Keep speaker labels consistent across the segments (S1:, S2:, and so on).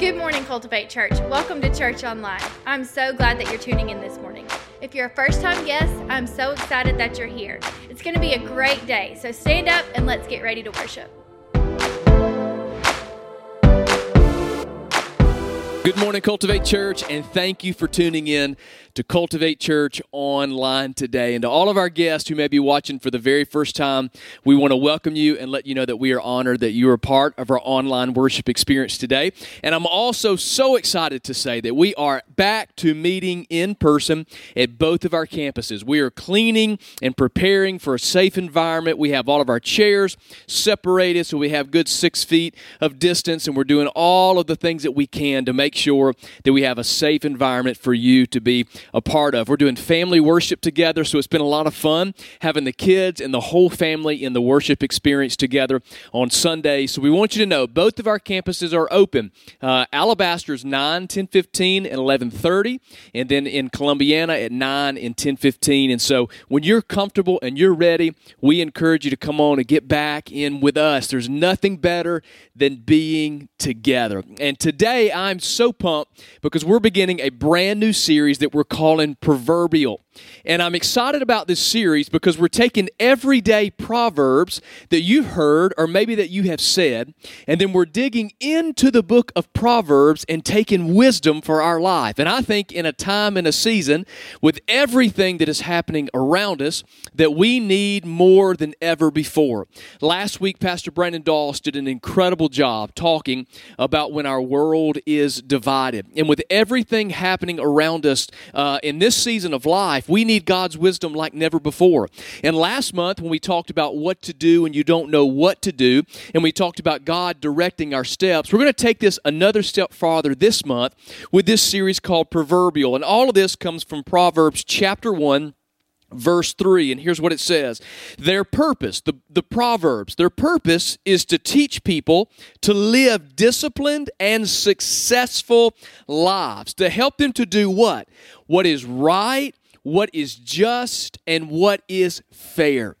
S1: Good morning, Cultivate Church. Welcome to Church Online. I'm so glad that you're tuning in this morning. If you're a first time guest, I'm so excited that you're here. It's going to be a great day, so stand up and let's get ready to worship.
S2: Good morning, Cultivate Church, and thank you for tuning in to Cultivate Church online today. And to all of our guests who may be watching for the very first time, we want to welcome you and let you know that we are honored that you are part of our online worship experience today. And I'm also so excited to say that we are back to meeting in person at both of our campuses. We are cleaning and preparing for a safe environment. We have all of our chairs separated so we have good six feet of distance, and we're doing all of the things that we can to make sure that we have a safe environment for you to be a part of. We're doing family worship together, so it's been a lot of fun having the kids and the whole family in the worship experience together on Sunday. So we want you to know both of our campuses are open. Uh, Alabaster's 9, 10, 15, and 11.30, and then in Columbiana at 9 and 10, 15. And so when you're comfortable and you're ready, we encourage you to come on and get back in with us. There's nothing better than being together. And today I'm so pumped because we're beginning a brand new series that we're calling Proverbial. And I'm excited about this series because we're taking everyday proverbs that you've heard or maybe that you have said, and then we're digging into the book of Proverbs and taking wisdom for our life. And I think in a time and a season with everything that is happening around us that we need more than ever before. Last week, Pastor Brandon Doss did an incredible job talking about when our world is divided. And with everything happening around us uh, in this season of life, we need God's wisdom like never before. And last month, when we talked about what to do and you don't know what to do, and we talked about God directing our steps, we're going to take this another step farther this month with this series called Proverbial. And all of this comes from Proverbs chapter 1 verse 3 and here's what it says their purpose the, the proverbs their purpose is to teach people to live disciplined and successful lives to help them to do what what is right what is just, and what is fair.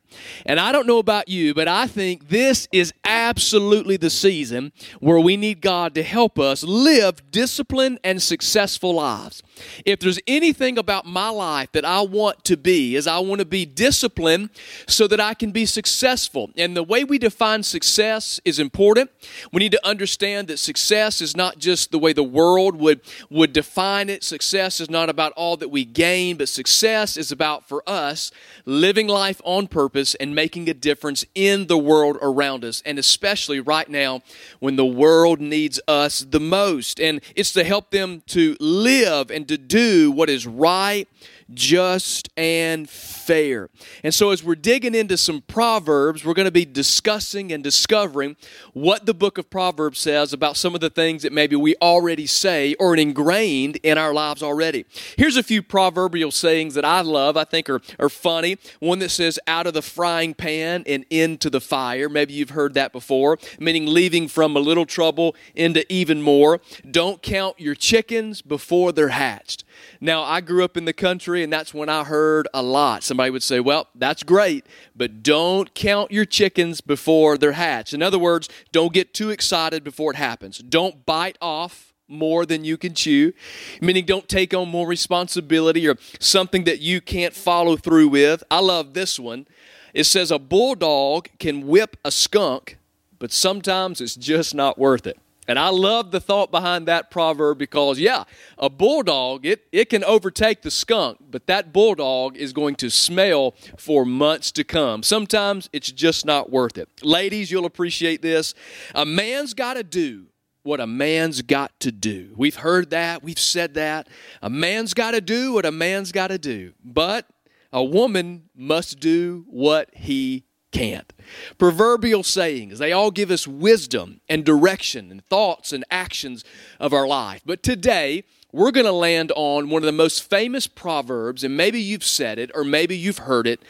S2: And I don't know about you, but I think this is absolutely the season where we need God to help us live disciplined and successful lives. If there's anything about my life that I want to be, is I want to be disciplined so that I can be successful. And the way we define success is important. We need to understand that success is not just the way the world would, would define it. Success is not about all that we gain, but success is about for us living life on purpose and making a difference in the world around us, and especially right now when the world needs us the most. And it's to help them to live and to do what is right just, and fair. And so, as we're digging into some Proverbs, we're going to be discussing and discovering what the book of Proverbs says about some of the things that maybe we already say or ingrained in our lives already. Here's a few proverbial sayings that I love, I think are, are funny. One that says, out of the frying pan and into the fire. Maybe you've heard that before, meaning leaving from a little trouble into even more. Don't count your chickens before they're hatched. Now, I grew up in the country, and that's when I heard a lot. Somebody would say, Well, that's great, but don't count your chickens before they're hatched. In other words, don't get too excited before it happens. Don't bite off more than you can chew, meaning don't take on more responsibility or something that you can't follow through with. I love this one. It says, A bulldog can whip a skunk, but sometimes it's just not worth it. And I love the thought behind that proverb because, yeah, a bulldog, it, it can overtake the skunk, but that bulldog is going to smell for months to come. Sometimes it's just not worth it. Ladies, you'll appreciate this. A man's got to do what a man's got to do. We've heard that, we've said that. A man's got to do what a man's got to do. But a woman must do what he can't. Proverbial sayings, they all give us wisdom and direction and thoughts and actions of our life. But today, we're going to land on one of the most famous proverbs, and maybe you've said it or maybe you've heard it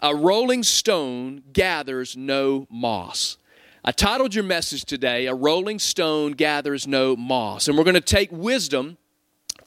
S2: A rolling stone gathers no moss. I titled your message today, A Rolling Stone Gathers No Moss. And we're going to take wisdom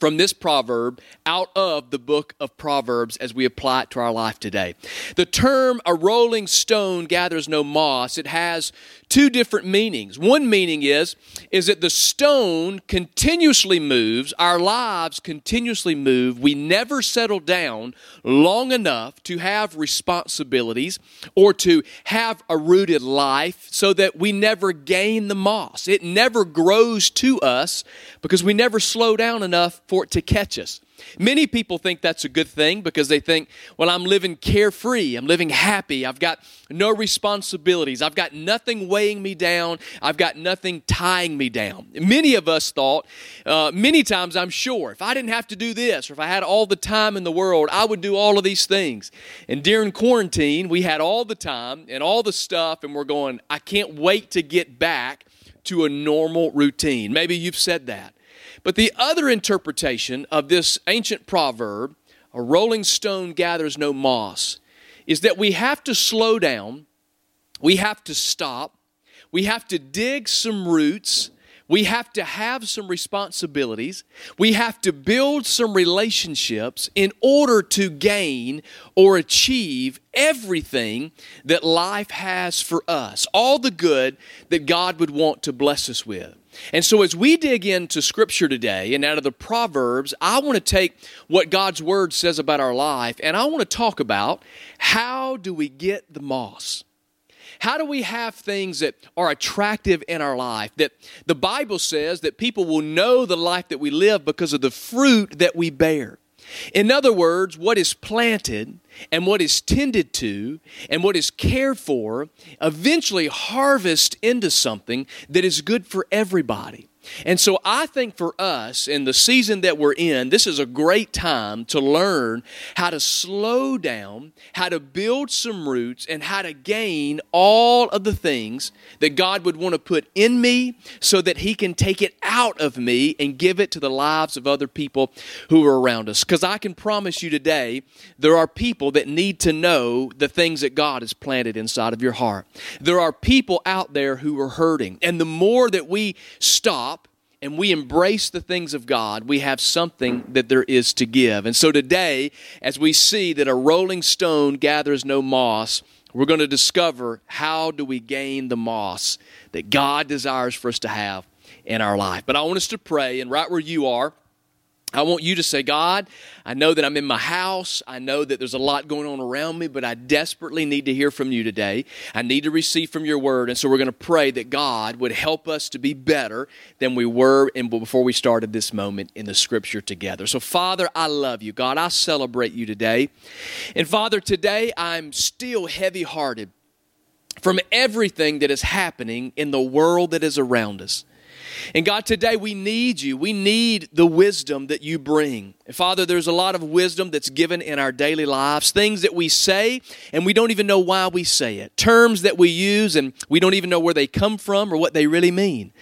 S2: from this proverb out of the book of Proverbs as we apply it to our life today. The term a rolling stone gathers no moss, it has two different meanings. One meaning is is that the stone continuously moves, our lives continuously move. We never settle down long enough to have responsibilities or to have a rooted life so that we never gain the moss. It never grows to us because we never slow down enough for it to catch us. Many people think that's a good thing because they think, well, I'm living carefree, I'm living happy, I've got no responsibilities, I've got nothing weighing me down, I've got nothing tying me down. Many of us thought, uh, many times I'm sure, if I didn't have to do this or if I had all the time in the world, I would do all of these things. And during quarantine, we had all the time and all the stuff, and we're going, I can't wait to get back to a normal routine. Maybe you've said that. But the other interpretation of this ancient proverb, a rolling stone gathers no moss, is that we have to slow down, we have to stop, we have to dig some roots, we have to have some responsibilities, we have to build some relationships in order to gain or achieve everything that life has for us, all the good that God would want to bless us with. And so, as we dig into Scripture today and out of the Proverbs, I want to take what God's Word says about our life and I want to talk about how do we get the moss? How do we have things that are attractive in our life? That the Bible says that people will know the life that we live because of the fruit that we bear. In other words, what is planted and what is tended to and what is cared for eventually harvest into something that is good for everybody. And so I think for us in the season that we're in, this is a great time to learn how to slow down, how to build some roots, and how to gain all of the things that God would want to put in me so that He can take it out of me and give it to the lives of other people who are around us. Because I can promise you today, there are people that need to know the things that God has planted inside of your heart. There are people out there who are hurting. And the more that we stop, and we embrace the things of God, we have something that there is to give. And so today, as we see that a rolling stone gathers no moss, we're going to discover how do we gain the moss that God desires for us to have in our life. But I want us to pray, and right where you are, I want you to say, God, I know that I'm in my house. I know that there's a lot going on around me, but I desperately need to hear from you today. I need to receive from your word. And so we're going to pray that God would help us to be better than we were before we started this moment in the scripture together. So, Father, I love you. God, I celebrate you today. And, Father, today I'm still heavy hearted from everything that is happening in the world that is around us. And God, today we need you. We need the wisdom that you bring. Father, there's a lot of wisdom that's given in our daily lives, things that we say and we don't even know why we say it, terms that we use and we don't even know where they come from or what they really mean.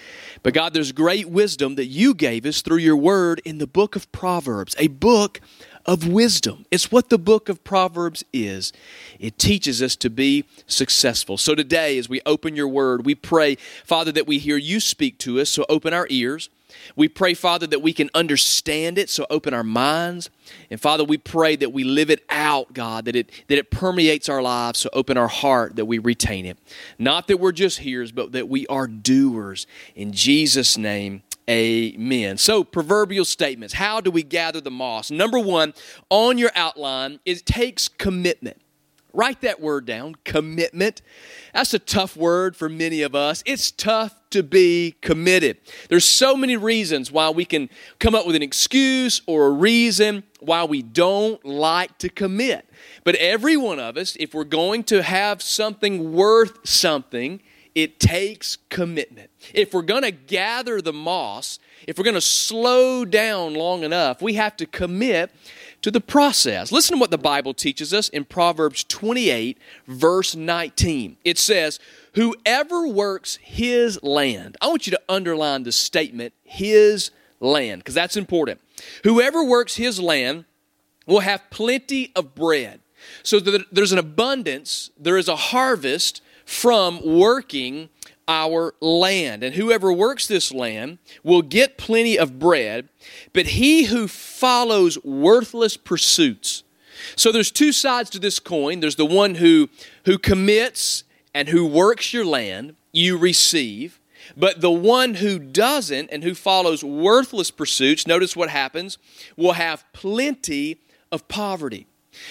S2: But God, there's great wisdom that you gave us through your word in the book of Proverbs, a book of wisdom. It's what the book of Proverbs is. It teaches us to be successful. So today, as we open your word, we pray, Father, that we hear you speak to us, so open our ears. We pray, Father, that we can understand it, so open our minds. And Father, we pray that we live it out, God, that it that it permeates our lives, so open our heart that we retain it. Not that we're just hearers, but that we are doers. In Jesus' name. Amen. So, proverbial statements. How do we gather the moss? Number one, on your outline, it takes commitment. Write that word down commitment. That's a tough word for many of us. It's tough to be committed. There's so many reasons why we can come up with an excuse or a reason why we don't like to commit. But every one of us, if we're going to have something worth something, it takes commitment. If we're going to gather the moss, if we're going to slow down long enough, we have to commit to the process. Listen to what the Bible teaches us in Proverbs 28, verse 19. It says, Whoever works his land, I want you to underline the statement, his land, because that's important. Whoever works his land will have plenty of bread. So there's an abundance, there is a harvest from working our land. And whoever works this land will get plenty of bread, but he who follows worthless pursuits. So there's two sides to this coin. There's the one who who commits and who works your land, you receive. But the one who doesn't and who follows worthless pursuits, notice what happens, will have plenty of poverty.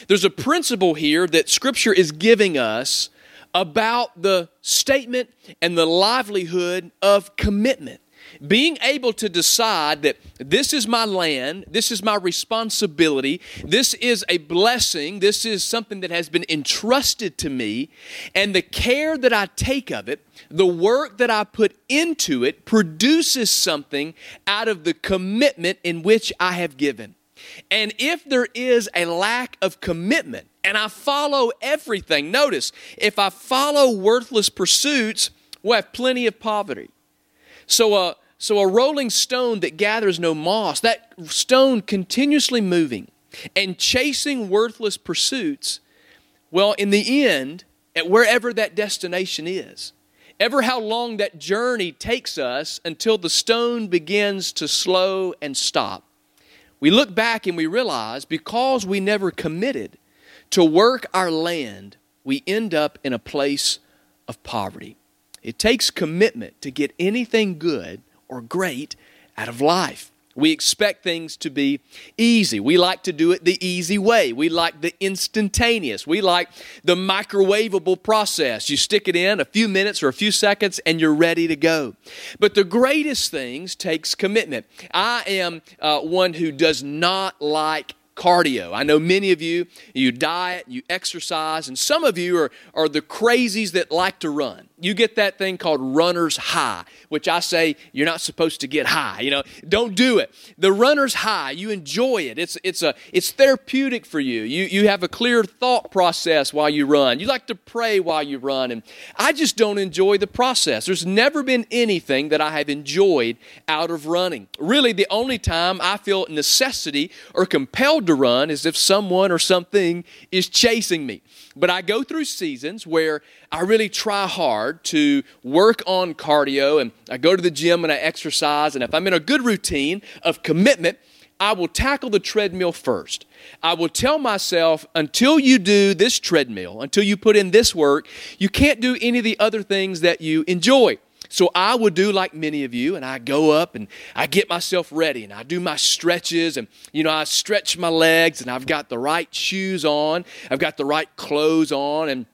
S2: There's a principle here that Scripture is giving us about the statement and the livelihood of commitment being able to decide that this is my land, this is my responsibility, this is a blessing, this is something that has been entrusted to me, and the care that I take of it, the work that I put into it, produces something out of the commitment in which I have given. And if there is a lack of commitment, and I follow everything, notice, if I follow worthless pursuits, we'll have plenty of poverty. So, uh, so a rolling stone that gathers no moss, that stone continuously moving and chasing worthless pursuits, well, in the end, at wherever that destination is, ever how long that journey takes us until the stone begins to slow and stop, we look back and we realize because we never committed to work our land, we end up in a place of poverty. It takes commitment to get anything good or great out of life. We expect things to be easy. We like to do it the easy way. We like the instantaneous. We like the microwavable process. You stick it in a few minutes or a few seconds and you're ready to go. But the greatest things takes commitment. I am uh, one who does not like cardio. I know many of you, you diet, you exercise, and some of you are, are the crazies that like to run. You get that thing called runner's high, which I say you're not supposed to get high. You know, don't do it. The runner's high, you enjoy it. It's, it's, a, it's therapeutic for you. you. You have a clear thought process while you run. You like to pray while you run. And I just don't enjoy the process. There's never been anything that I have enjoyed out of running. Really, the only time I feel necessity or compelled to run is if someone or something is chasing me. But I go through seasons where I really try hard to work on cardio and I go to the gym and I exercise. And if I'm in a good routine of commitment, I will tackle the treadmill first. I will tell myself until you do this treadmill, until you put in this work, you can't do any of the other things that you enjoy. So I would do like many of you, and I go up and I get myself ready and I do my stretches and, you know, I stretch my legs and I've got the right shoes on, I've got the right clothes on, and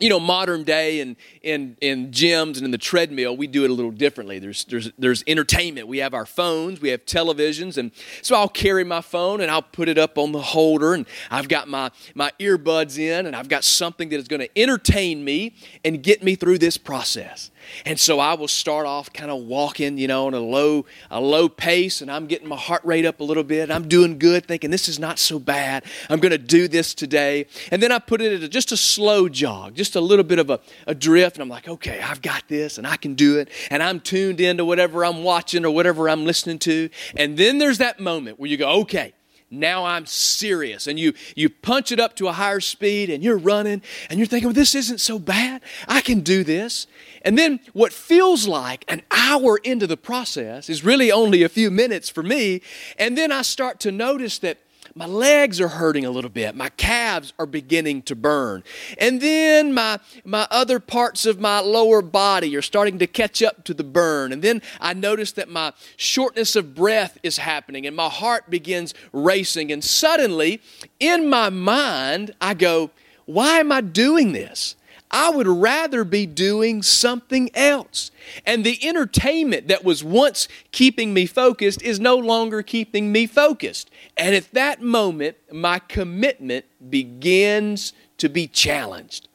S2: you know, modern day and in, in gyms and in the treadmill, we do it a little differently. There's, there's, there's entertainment. We have our phones, we have televisions, and so I'll carry my phone and I'll put it up on the holder, and I've got my, my earbuds in, and I've got something that is going to entertain me and get me through this process. And so I will start off kind of walking, you know, on a low, a low pace, and I'm getting my heart rate up a little bit. I'm doing good, thinking this is not so bad. I'm going to do this today. And then I put it at a, just a slow jog, just a little bit of a, a drift, and I'm like, okay, I've got this, and I can do it. And I'm tuned into whatever I'm watching or whatever I'm listening to. And then there's that moment where you go, okay, now I'm serious. And you, you punch it up to a higher speed and you're running and you're thinking, well, this isn't so bad. I can do this. And then what feels like an hour into the process is really only a few minutes for me. And then I start to notice that my legs are hurting a little bit. My calves are beginning to burn. And then my, my other parts of my lower body are starting to catch up to the burn. And then I notice that my shortness of breath is happening and my heart begins racing. And suddenly, in my mind, I go, Why am I doing this? I would rather be doing something else. And the entertainment that was once keeping me focused is no longer keeping me focused. And at that moment, my commitment begins to be challenged.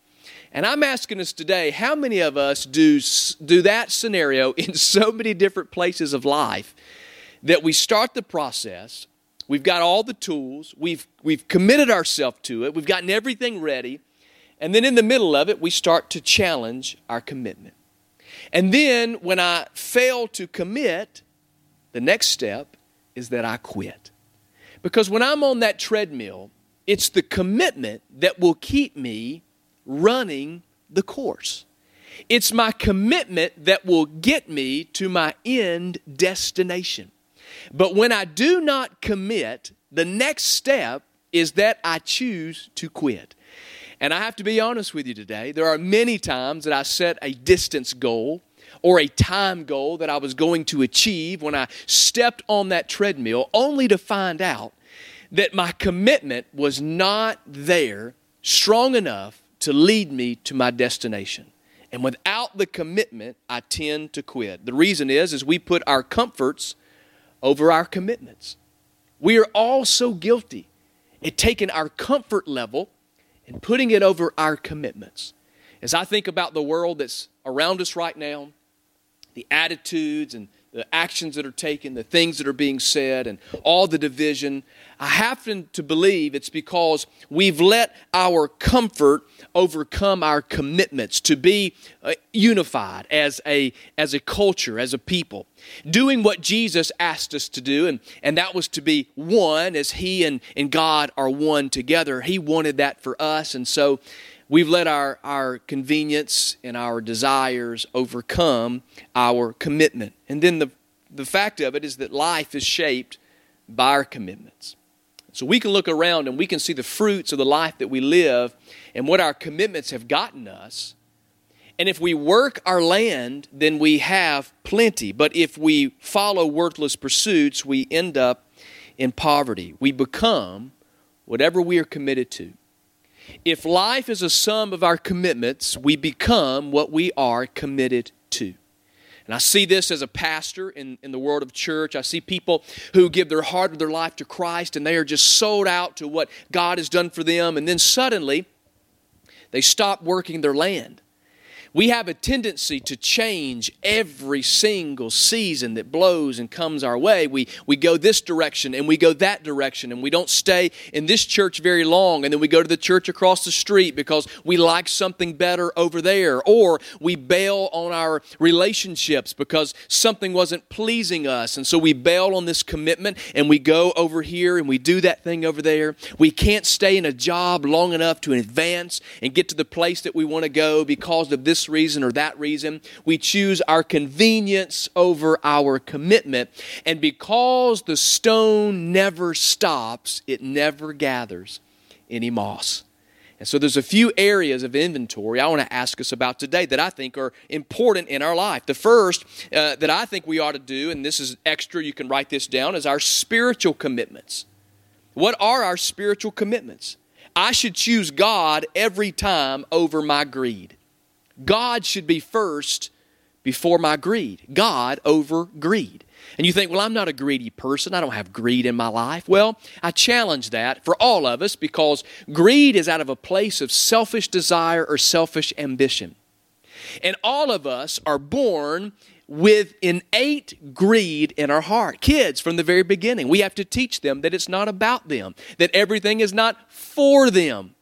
S2: And I'm asking us today how many of us do, do that scenario in so many different places of life that we start the process, we've got all the tools, we've, we've committed ourselves to it, we've gotten everything ready and then in the middle of it, we start to challenge our commitment. And then when I fail to commit, the next step is that I quit. Because when I'm on that treadmill, it's the commitment that will keep me running the course. It's my commitment that will get me to my end destination. But when I do not commit, the next step is that I choose to quit. And I have to be honest with you today. There are many times that I set a distance goal or a time goal that I was going to achieve when I stepped on that treadmill, only to find out that my commitment was not there strong enough to lead me to my destination. And without the commitment, I tend to quit. The reason is is we put our comforts over our commitments. We are all so guilty at taking our comfort level and putting it over our commitments. As I think about the world that's around us right now, the attitudes and the actions that are taken, the things that are being said, and all the division, I happen to believe it's because we've let our comfort overcome our commitments to be uh, unified as a, as a culture, as a people. Doing what Jesus asked us to do, and, and that was to be one as He and, and God are one together. He wanted that for us, and so we've let our, our convenience and our desires overcome our commitment. And then the, the fact of it is that life is shaped by our commitments. So we can look around and we can see the fruits of the life that we live and what our commitments have gotten us. And if we work our land, then we have plenty. But if we follow worthless pursuits, we end up in poverty. We become whatever we are committed to. If life is a sum of our commitments, we become what we are committed to. And I see this as a pastor in, in the world of church. I see people who give their heart of their life to Christ and they are just sold out to what God has done for them. And then suddenly, they stop working their land we have a tendency to change every single season that blows and comes our way. We, we go this direction and we go that direction, and we don't stay in this church very long, and then we go to the church across the street because we like something better over there. Or we bail on our relationships because something wasn't pleasing us, and so we bail on this commitment and we go over here and we do that thing over there. We can't stay in a job long enough to advance and get to the place that we want to go because of this reason or that reason. We choose our convenience over our commitment. And because the stone never stops, it never gathers any moss. And so there's a few areas of inventory I want to ask us about today that I think are important in our life. The first uh, that I think we ought to do, and this is extra, you can write this down, is our spiritual commitments. What are our spiritual commitments? I should choose God every time over my greed. God should be first before my greed. God over greed. And you think, well, I'm not a greedy person. I don't have greed in my life. Well, I challenge that for all of us because greed is out of a place of selfish desire or selfish ambition. And all of us are born with innate greed in our heart. Kids, from the very beginning, we have to teach them that it's not about them, that everything is not for them.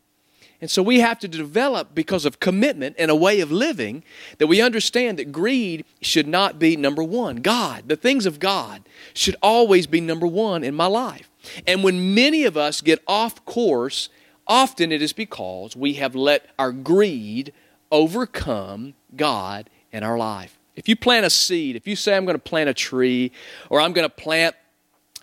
S2: And so we have to develop, because of commitment and a way of living, that we understand that greed should not be number one. God, the things of God, should always be number one in my life. And when many of us get off course, often it is because we have let our greed overcome God in our life. If you plant a seed, if you say, I'm going to plant a tree, or I'm going to plant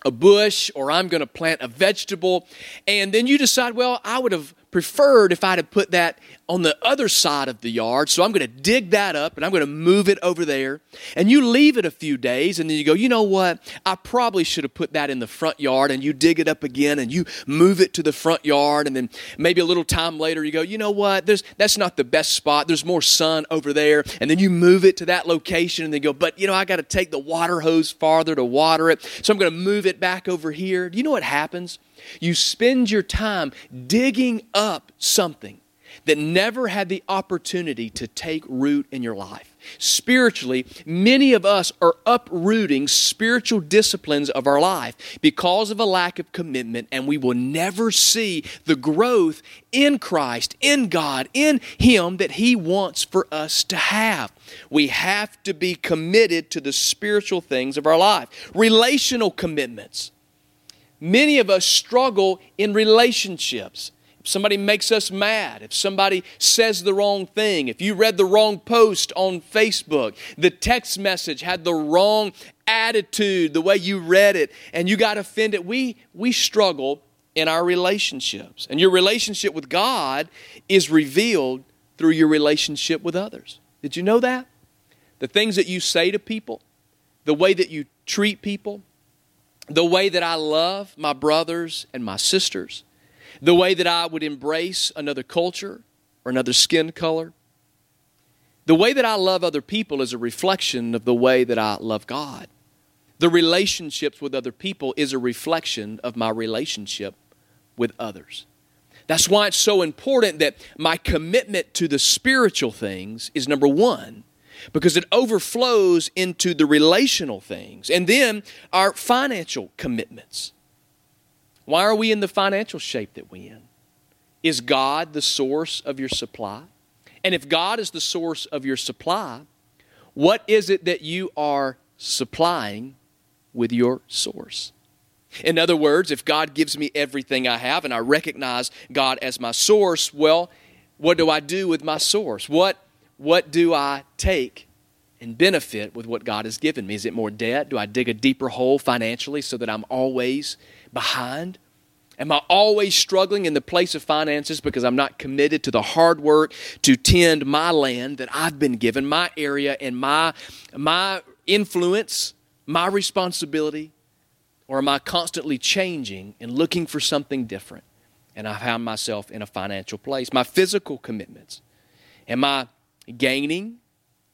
S2: a bush, or I'm going to plant a vegetable, and then you decide, well, I would have preferred if I'd have put that on the other side of the yard. So I'm going to dig that up and I'm going to move it over there. And you leave it a few days and then you go, you know what? I probably should have put that in the front yard. And you dig it up again and you move it to the front yard. And then maybe a little time later you go, you know what? There's, that's not the best spot. There's more sun over there. And then you move it to that location and then go, but you know, I got to take the water hose farther to water it. So I'm going to move it back over here. Do you know what happens? You spend your time digging up something that never had the opportunity to take root in your life. Spiritually, many of us are uprooting spiritual disciplines of our life because of a lack of commitment, and we will never see the growth in Christ, in God, in Him that He wants for us to have. We have to be committed to the spiritual things of our life. Relational commitments. Many of us struggle in relationships. If somebody makes us mad, if somebody says the wrong thing, if you read the wrong post on Facebook, the text message had the wrong attitude, the way you read it, and you got offended, we, we struggle in our relationships. And your relationship with God is revealed through your relationship with others. Did you know that? The things that you say to people, the way that you treat people, the way that I love my brothers and my sisters, the way that I would embrace another culture or another skin color. The way that I love other people is a reflection of the way that I love God. The relationships with other people is a reflection of my relationship with others. That's why it's so important that my commitment to the spiritual things is number one, because it overflows into the relational things and then our financial commitments. Why are we in the financial shape that we're in? Is God the source of your supply? And if God is the source of your supply, what is it that you are supplying with your source? In other words, if God gives me everything I have and I recognize God as my source, well, what do I do with my source? What, what do I take and benefit with what God has given me? Is it more debt? Do I dig a deeper hole financially so that I'm always behind? Am I always struggling in the place of finances because I'm not committed to the hard work to tend my land that I've been given, my area and my, my influence, my responsibility? Or am I constantly changing and looking for something different? And I found myself in a financial place. My physical commitments. Am I gaining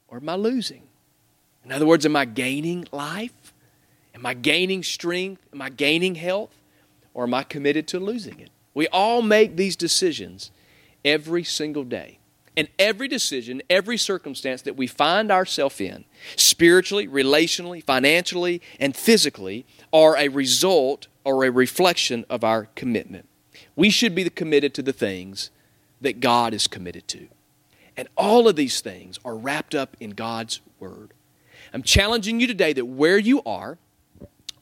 S2: or am I losing? In other words, am I gaining life? Am I gaining strength? Am I gaining health? Or am I committed to losing it? We all make these decisions every single day. And every decision, every circumstance that we find ourselves in, spiritually, relationally, financially, and physically, are a result or a reflection of our commitment. We should be committed to the things that God is committed to. And all of these things are wrapped up in God's Word. I'm challenging you today that where you are,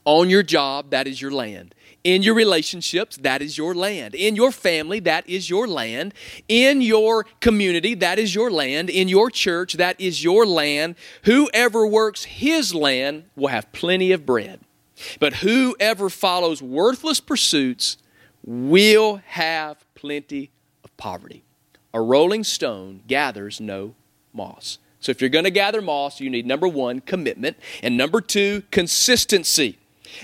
S2: on your job, that is your land. In your relationships, that is your land. In your family, that is your land. In your community, that is your land. In your church, that is your land. Whoever works his land will have plenty of bread. But whoever follows worthless pursuits will have plenty of poverty. A rolling stone gathers no moss. So if you're going to gather moss, you need number one, commitment, and number two, consistency.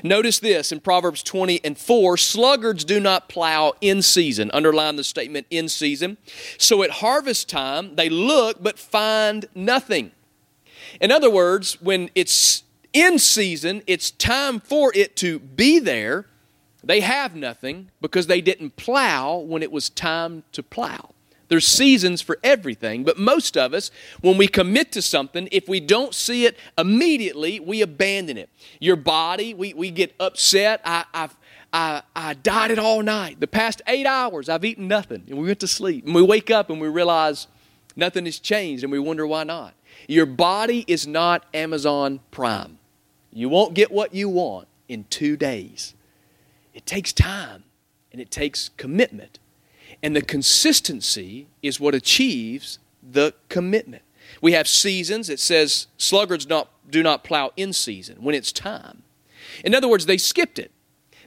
S2: Notice this in Proverbs 20 and 4 sluggards do not plow in season. Underline the statement in season. So at harvest time, they look but find nothing. In other words, when it's in season, it's time for it to be there. They have nothing because they didn't plow when it was time to plow. There's seasons for everything, but most of us, when we commit to something, if we don't see it immediately, we abandon it. Your body, we, we get upset. I, I've, I, I dieted all night. The past eight hours, I've eaten nothing, and we went to sleep. And we wake up and we realize nothing has changed, and we wonder why not. Your body is not Amazon Prime. You won't get what you want in two days. It takes time and it takes commitment. And the consistency is what achieves the commitment. We have seasons. It says sluggards not, do not plow in season when it's time. In other words, they skipped it.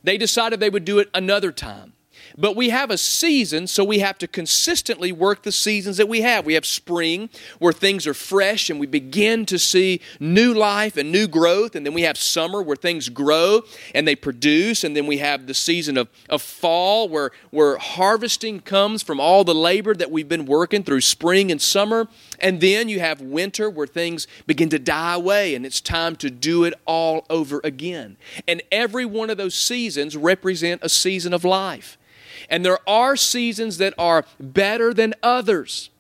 S2: They decided they would do it another time. But we have a season, so we have to consistently work the seasons that we have. We have spring, where things are fresh and we begin to see new life and new growth. And then we have summer, where things grow and they produce. And then we have the season of, of fall, where, where harvesting comes from all the labor that we've been working through spring and summer. And then you have winter, where things begin to die away and it's time to do it all over again. And every one of those seasons represent a season of life. And there are seasons that are better than others.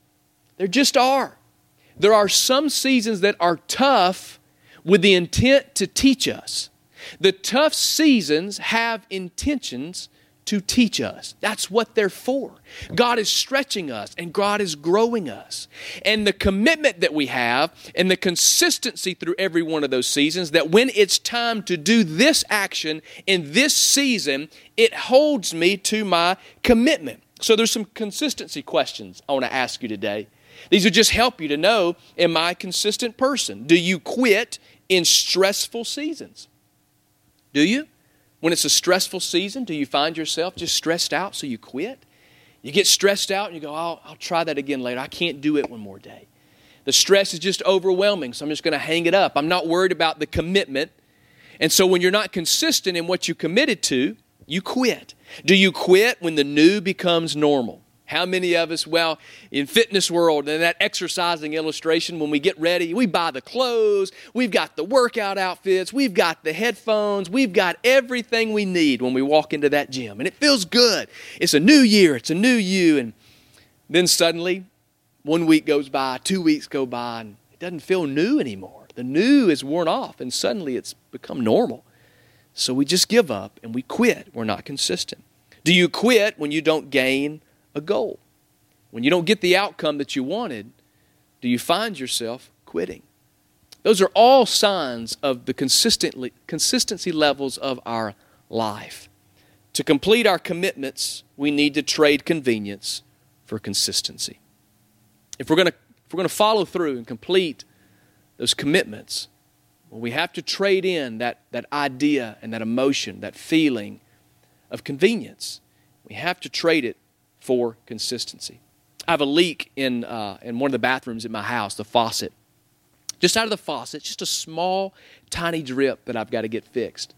S2: There just are. There are some seasons that are tough with the intent to teach us. The tough seasons have intentions to teach us. That's what they're for. God is stretching us and God is growing us. And the commitment that we have and the consistency through every one of those seasons that when it's time to do this action in this season, it holds me to my commitment. So there's some consistency questions I want to ask you today. These would just help you to know am I a consistent person? Do you quit in stressful seasons? Do you? When it's a stressful season, do you find yourself just stressed out so you quit? You get stressed out and you go, oh, I'll try that again later. I can't do it one more day. The stress is just overwhelming, so I'm just going to hang it up. I'm not worried about the commitment. And so when you're not consistent in what you committed to, you quit. Do you quit when the new becomes normal? How many of us, well, in fitness world and that exercising illustration, when we get ready, we buy the clothes, we've got the workout outfits, we've got the headphones, we've got everything we need when we walk into that gym. And it feels good. It's a new year, it's a new you. And then suddenly, one week goes by, two weeks go by, and it doesn't feel new anymore. The new is worn off, and suddenly it's become normal. So we just give up and we quit. We're not consistent. Do you quit when you don't gain a goal? When you don't get the outcome that you wanted, do you find yourself quitting? Those are all signs of the consistently, consistency levels of our life. To complete our commitments, we need to trade convenience for consistency. If we're going to, if we're going to follow through and complete those commitments, well, we have to trade in that, that idea and that emotion, that feeling of convenience. We have to trade it for consistency. I have a leak in, uh, in one of the bathrooms in my house, the faucet. Just out of the faucet, just a small, tiny drip that I've got to get fixed.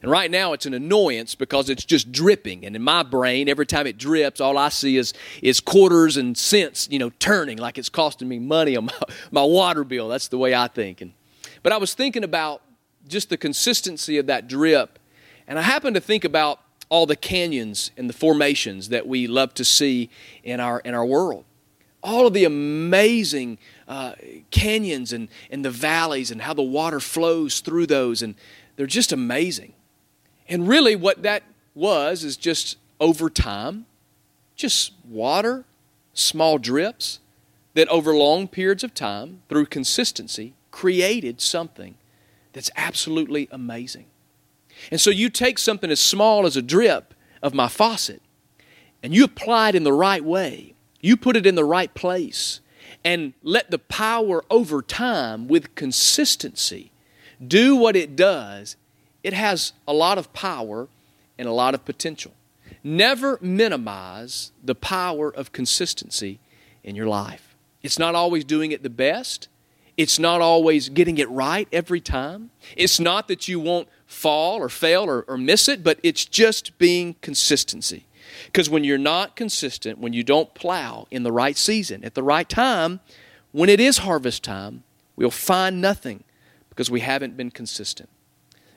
S2: And right now it's an annoyance because it's just dripping. And in my brain, every time it drips, all I see is, is quarters and cents, you know, turning like it's costing me money on my, my water bill. That's the way I think. And, but I was thinking about just the consistency of that drip. And I happened to think about all the canyons and the formations that we love to see in our, in our world. All of the amazing uh, canyons and, and the valleys and how the water flows through those. And they're just amazing. And really, what that was is just over time, just water, small drips that over long periods of time, through consistency, created something that's absolutely amazing. And so you take something as small as a drip of my faucet and you apply it in the right way, you put it in the right place, and let the power over time with consistency do what it does it has a lot of power and a lot of potential. Never minimize the power of consistency in your life. It's not always doing it the best. It's not always getting it right every time. It's not that you won't fall or fail or, or miss it, but it's just being consistency. Because when you're not consistent, when you don't plow in the right season, at the right time, when it is harvest time, we'll find nothing because we haven't been consistent.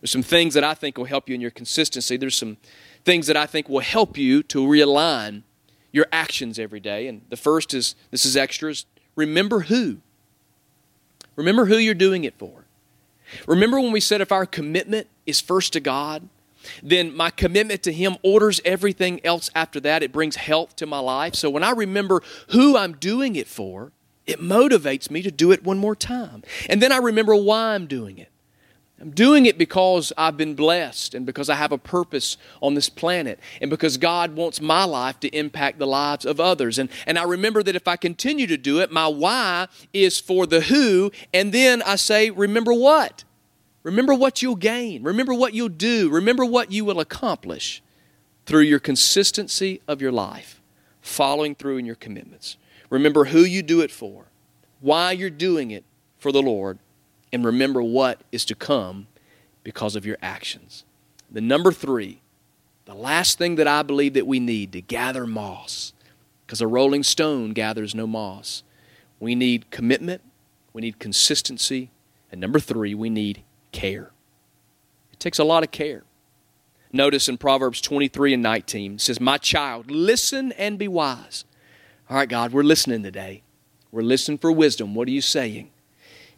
S2: There's some things that I think will help you in your consistency. There's some things that I think will help you to realign your actions every day. And the first is this is extras. Remember who. Remember who you're doing it for. Remember when we said if our commitment is first to God, then my commitment to Him orders everything else after that. It brings health to my life. So when I remember who I'm doing it for, it motivates me to do it one more time. And then I remember why I'm doing it. I'm doing it because I've been blessed and because I have a purpose on this planet and because God wants my life to impact the lives of others. And, and I remember that if I continue to do it, my why is for the who, and then I say, remember what? Remember what you'll gain. Remember what you'll do. Remember what you will accomplish through your consistency of your life, following through in your commitments. Remember who you do it for, why you're doing it for the Lord, and remember what is to come because of your actions. The number three, the last thing that I believe that we need to gather moss, because a rolling stone gathers no moss. We need commitment, we need consistency, and number three, we need care. It takes a lot of care. Notice in Proverbs 23 and 19, it says, My child, listen and be wise. All right, God, we're listening today. We're listening for wisdom. What are you saying?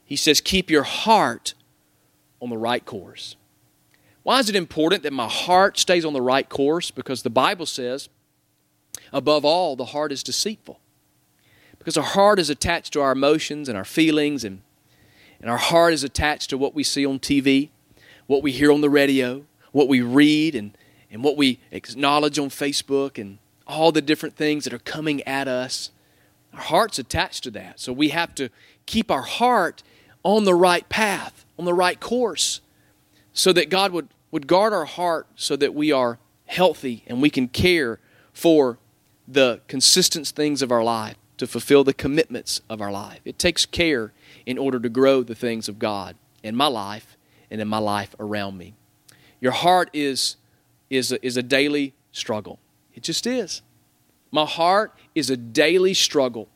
S2: He says, Keep your heart on the right course. Why is it important that my heart stays on the right course? Because the Bible says, above all, the heart is deceitful. Because our heart is attached to our emotions and our feelings, and, and our heart is attached to what we see on TV, what we hear on the radio, what we read, and, and what we acknowledge on Facebook, and all the different things that are coming at us. Our heart's attached to that. So we have to keep our heart on the right path, on the right course, so that God would would guard our heart so that we are healthy and we can care for the consistent things of our life, to fulfill the commitments of our life. It takes care in order to grow the things of God in my life and in my life around me. Your heart is, is, a, is a daily struggle. It just is. My heart is a daily struggle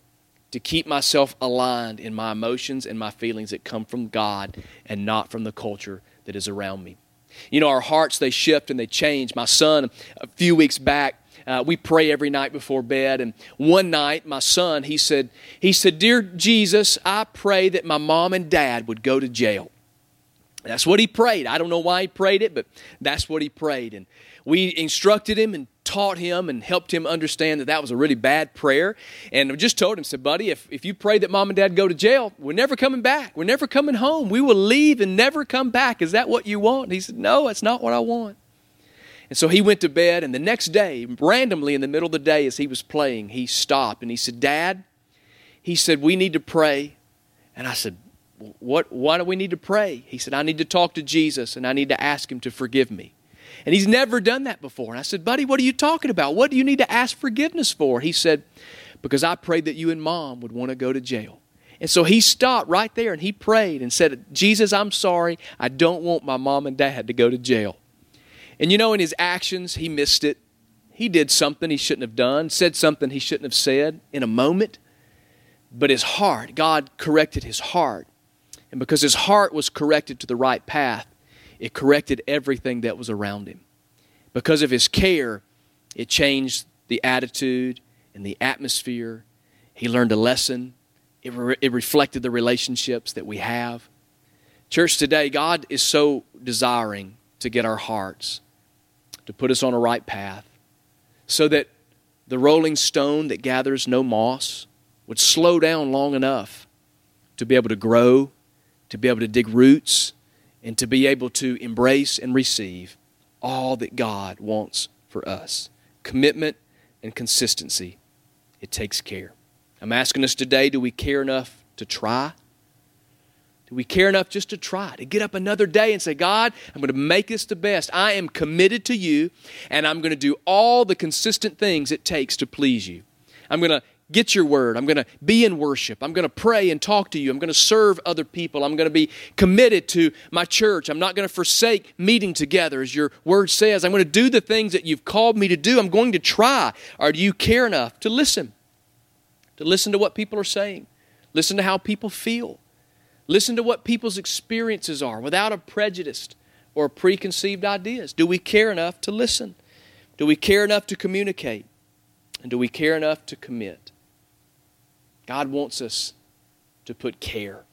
S2: to keep myself aligned in my emotions and my feelings that come from God and not from the culture that is around me. You know, our hearts, they shift and they change. My son, a few weeks back, uh, we pray every night before bed. And one night, my son, he said, he said, Dear Jesus, I pray that my mom and dad would go to jail. That's what he prayed. I don't know why he prayed it, but that's what he prayed. And we instructed him and taught him and helped him understand that that was a really bad prayer. And just told him, said, buddy, if, if you pray that mom and dad go to jail, we're never coming back. We're never coming home. We will leave and never come back. Is that what you want? And he said, no, that's not what I want. And so he went to bed, and the next day, randomly in the middle of the day as he was playing, he stopped and he said, Dad, he said, we need to pray. And I said, what, why do we need to pray? He said, I need to talk to Jesus and I need to ask him to forgive me. And he's never done that before. And I said, Buddy, what are you talking about? What do you need to ask forgiveness for? He said, Because I prayed that you and mom would want to go to jail. And so he stopped right there and he prayed and said, Jesus, I'm sorry. I don't want my mom and dad to go to jail. And you know, in his actions, he missed it. He did something he shouldn't have done, said something he shouldn't have said in a moment. But his heart, God corrected his heart. And because his heart was corrected to the right path, it corrected everything that was around him. Because of his care, it changed the attitude and the atmosphere. He learned a lesson. It, re- it reflected the relationships that we have. Church, today, God is so desiring to get our hearts, to put us on a right path, so that the rolling stone that gathers no moss would slow down long enough to be able to grow, to be able to dig roots, and to be able to embrace and receive all that God wants for us. Commitment and consistency, it takes care. I'm asking us today do we care enough to try? Do we care enough just to try, to get up another day and say, God, I'm going to make this the best. I am committed to you, and I'm going to do all the consistent things it takes to please you. I'm going to get your word. I'm going to be in worship. I'm going to pray and talk to you. I'm going to serve other people. I'm going to be committed to my church. I'm not going to forsake meeting together, as your word says. I'm going to do the things that you've called me to do. I'm going to try. Or do you care enough to listen? To listen to what people are saying, listen to how people feel, listen to what people's experiences are without a prejudice or preconceived ideas. Do we care enough to listen? Do we care enough to communicate? And do we care enough to commit? God wants us to put care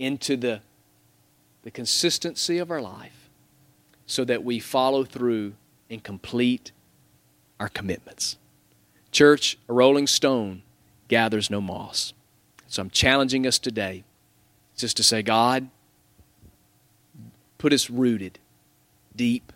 S2: into the, the consistency of our life so that we follow through and complete our commitments. Church, a rolling stone gathers no moss. So I'm challenging us today just to say, God, put us rooted deep,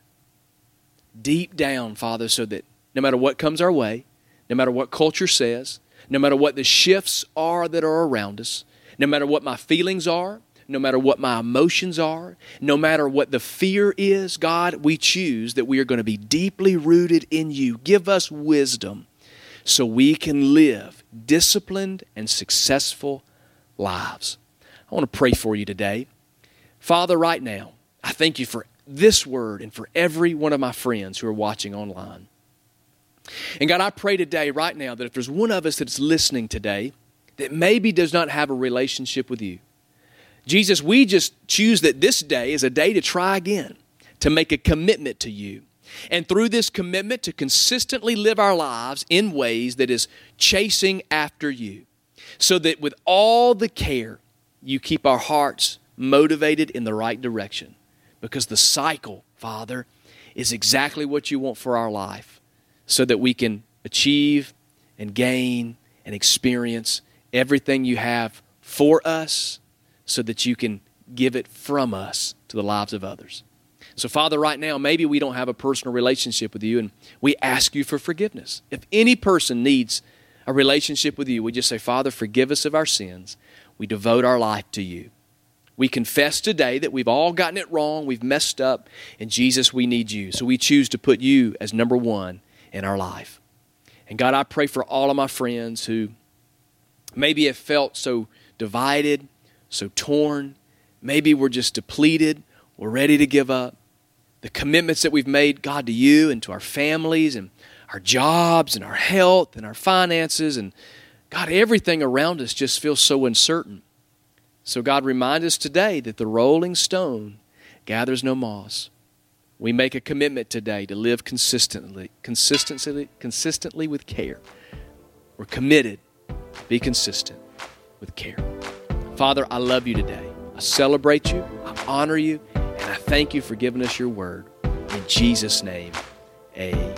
S2: deep down, Father, so that no matter what comes our way, no matter what culture says, no matter what the shifts are that are around us, no matter what my feelings are, no matter what my emotions are, no matter what the fear is, God, we choose that we are going to be deeply rooted in you. Give us wisdom so we can live disciplined and successful lives. I want to pray for you today. Father, right now, I thank you for this word and for every one of my friends who are watching online. And God, I pray today, right now, that if there's one of us that's listening today that maybe does not have a relationship with you, Jesus, we just choose that this day is a day to try again, to make a commitment to you. And through this commitment, to consistently live our lives in ways that is chasing after you. So that with all the care, you keep our hearts motivated in the right direction. Because the cycle, Father, is exactly what you want for our life so that we can achieve and gain and experience everything you have for us so that you can give it from us to the lives of others. So, Father, right now, maybe we don't have a personal relationship with you, and we ask you for forgiveness. If any person needs a relationship with you, we just say, Father, forgive us of our sins. We devote our life to you. We confess today that we've all gotten it wrong, we've messed up, and Jesus, we need you. So we choose to put you as number one in our life. And God, I pray for all of my friends who maybe have felt so divided, so torn, maybe we're just depleted, we're ready to give up. The commitments that we've made, God, to you and to our families and our jobs and our health and our finances and God, everything around us just feels so uncertain. So, God, remind us today that the rolling stone gathers no moss. We make a commitment today to live consistently, consistently, consistently with care. We're committed. Be consistent with care. Father, I love you today. I celebrate you. I honor you. And I thank you for giving us your word. In Jesus' name, amen.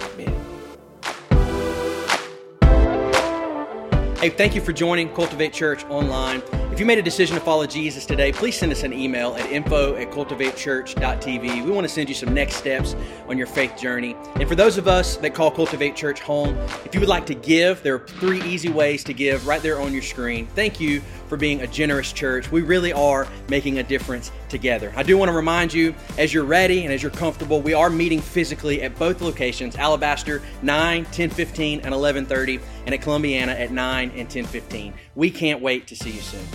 S3: Hey, thank you for joining Cultivate Church online. If you made a decision to follow Jesus today, please send us an email at info at cultivatechurch.tv. We want to send you some next steps on your faith journey. And for those of us that call Cultivate Church home, if you would like to give, there are three easy ways to give right there on your screen. Thank you for being a generous church. We really are making a difference together. I do want to remind you, as you're ready and as you're comfortable, we are meeting physically at both locations, Alabaster 9, 10, 15, and 11:30, and at Columbiana at 9 and 10, 15. We can't wait to see you soon.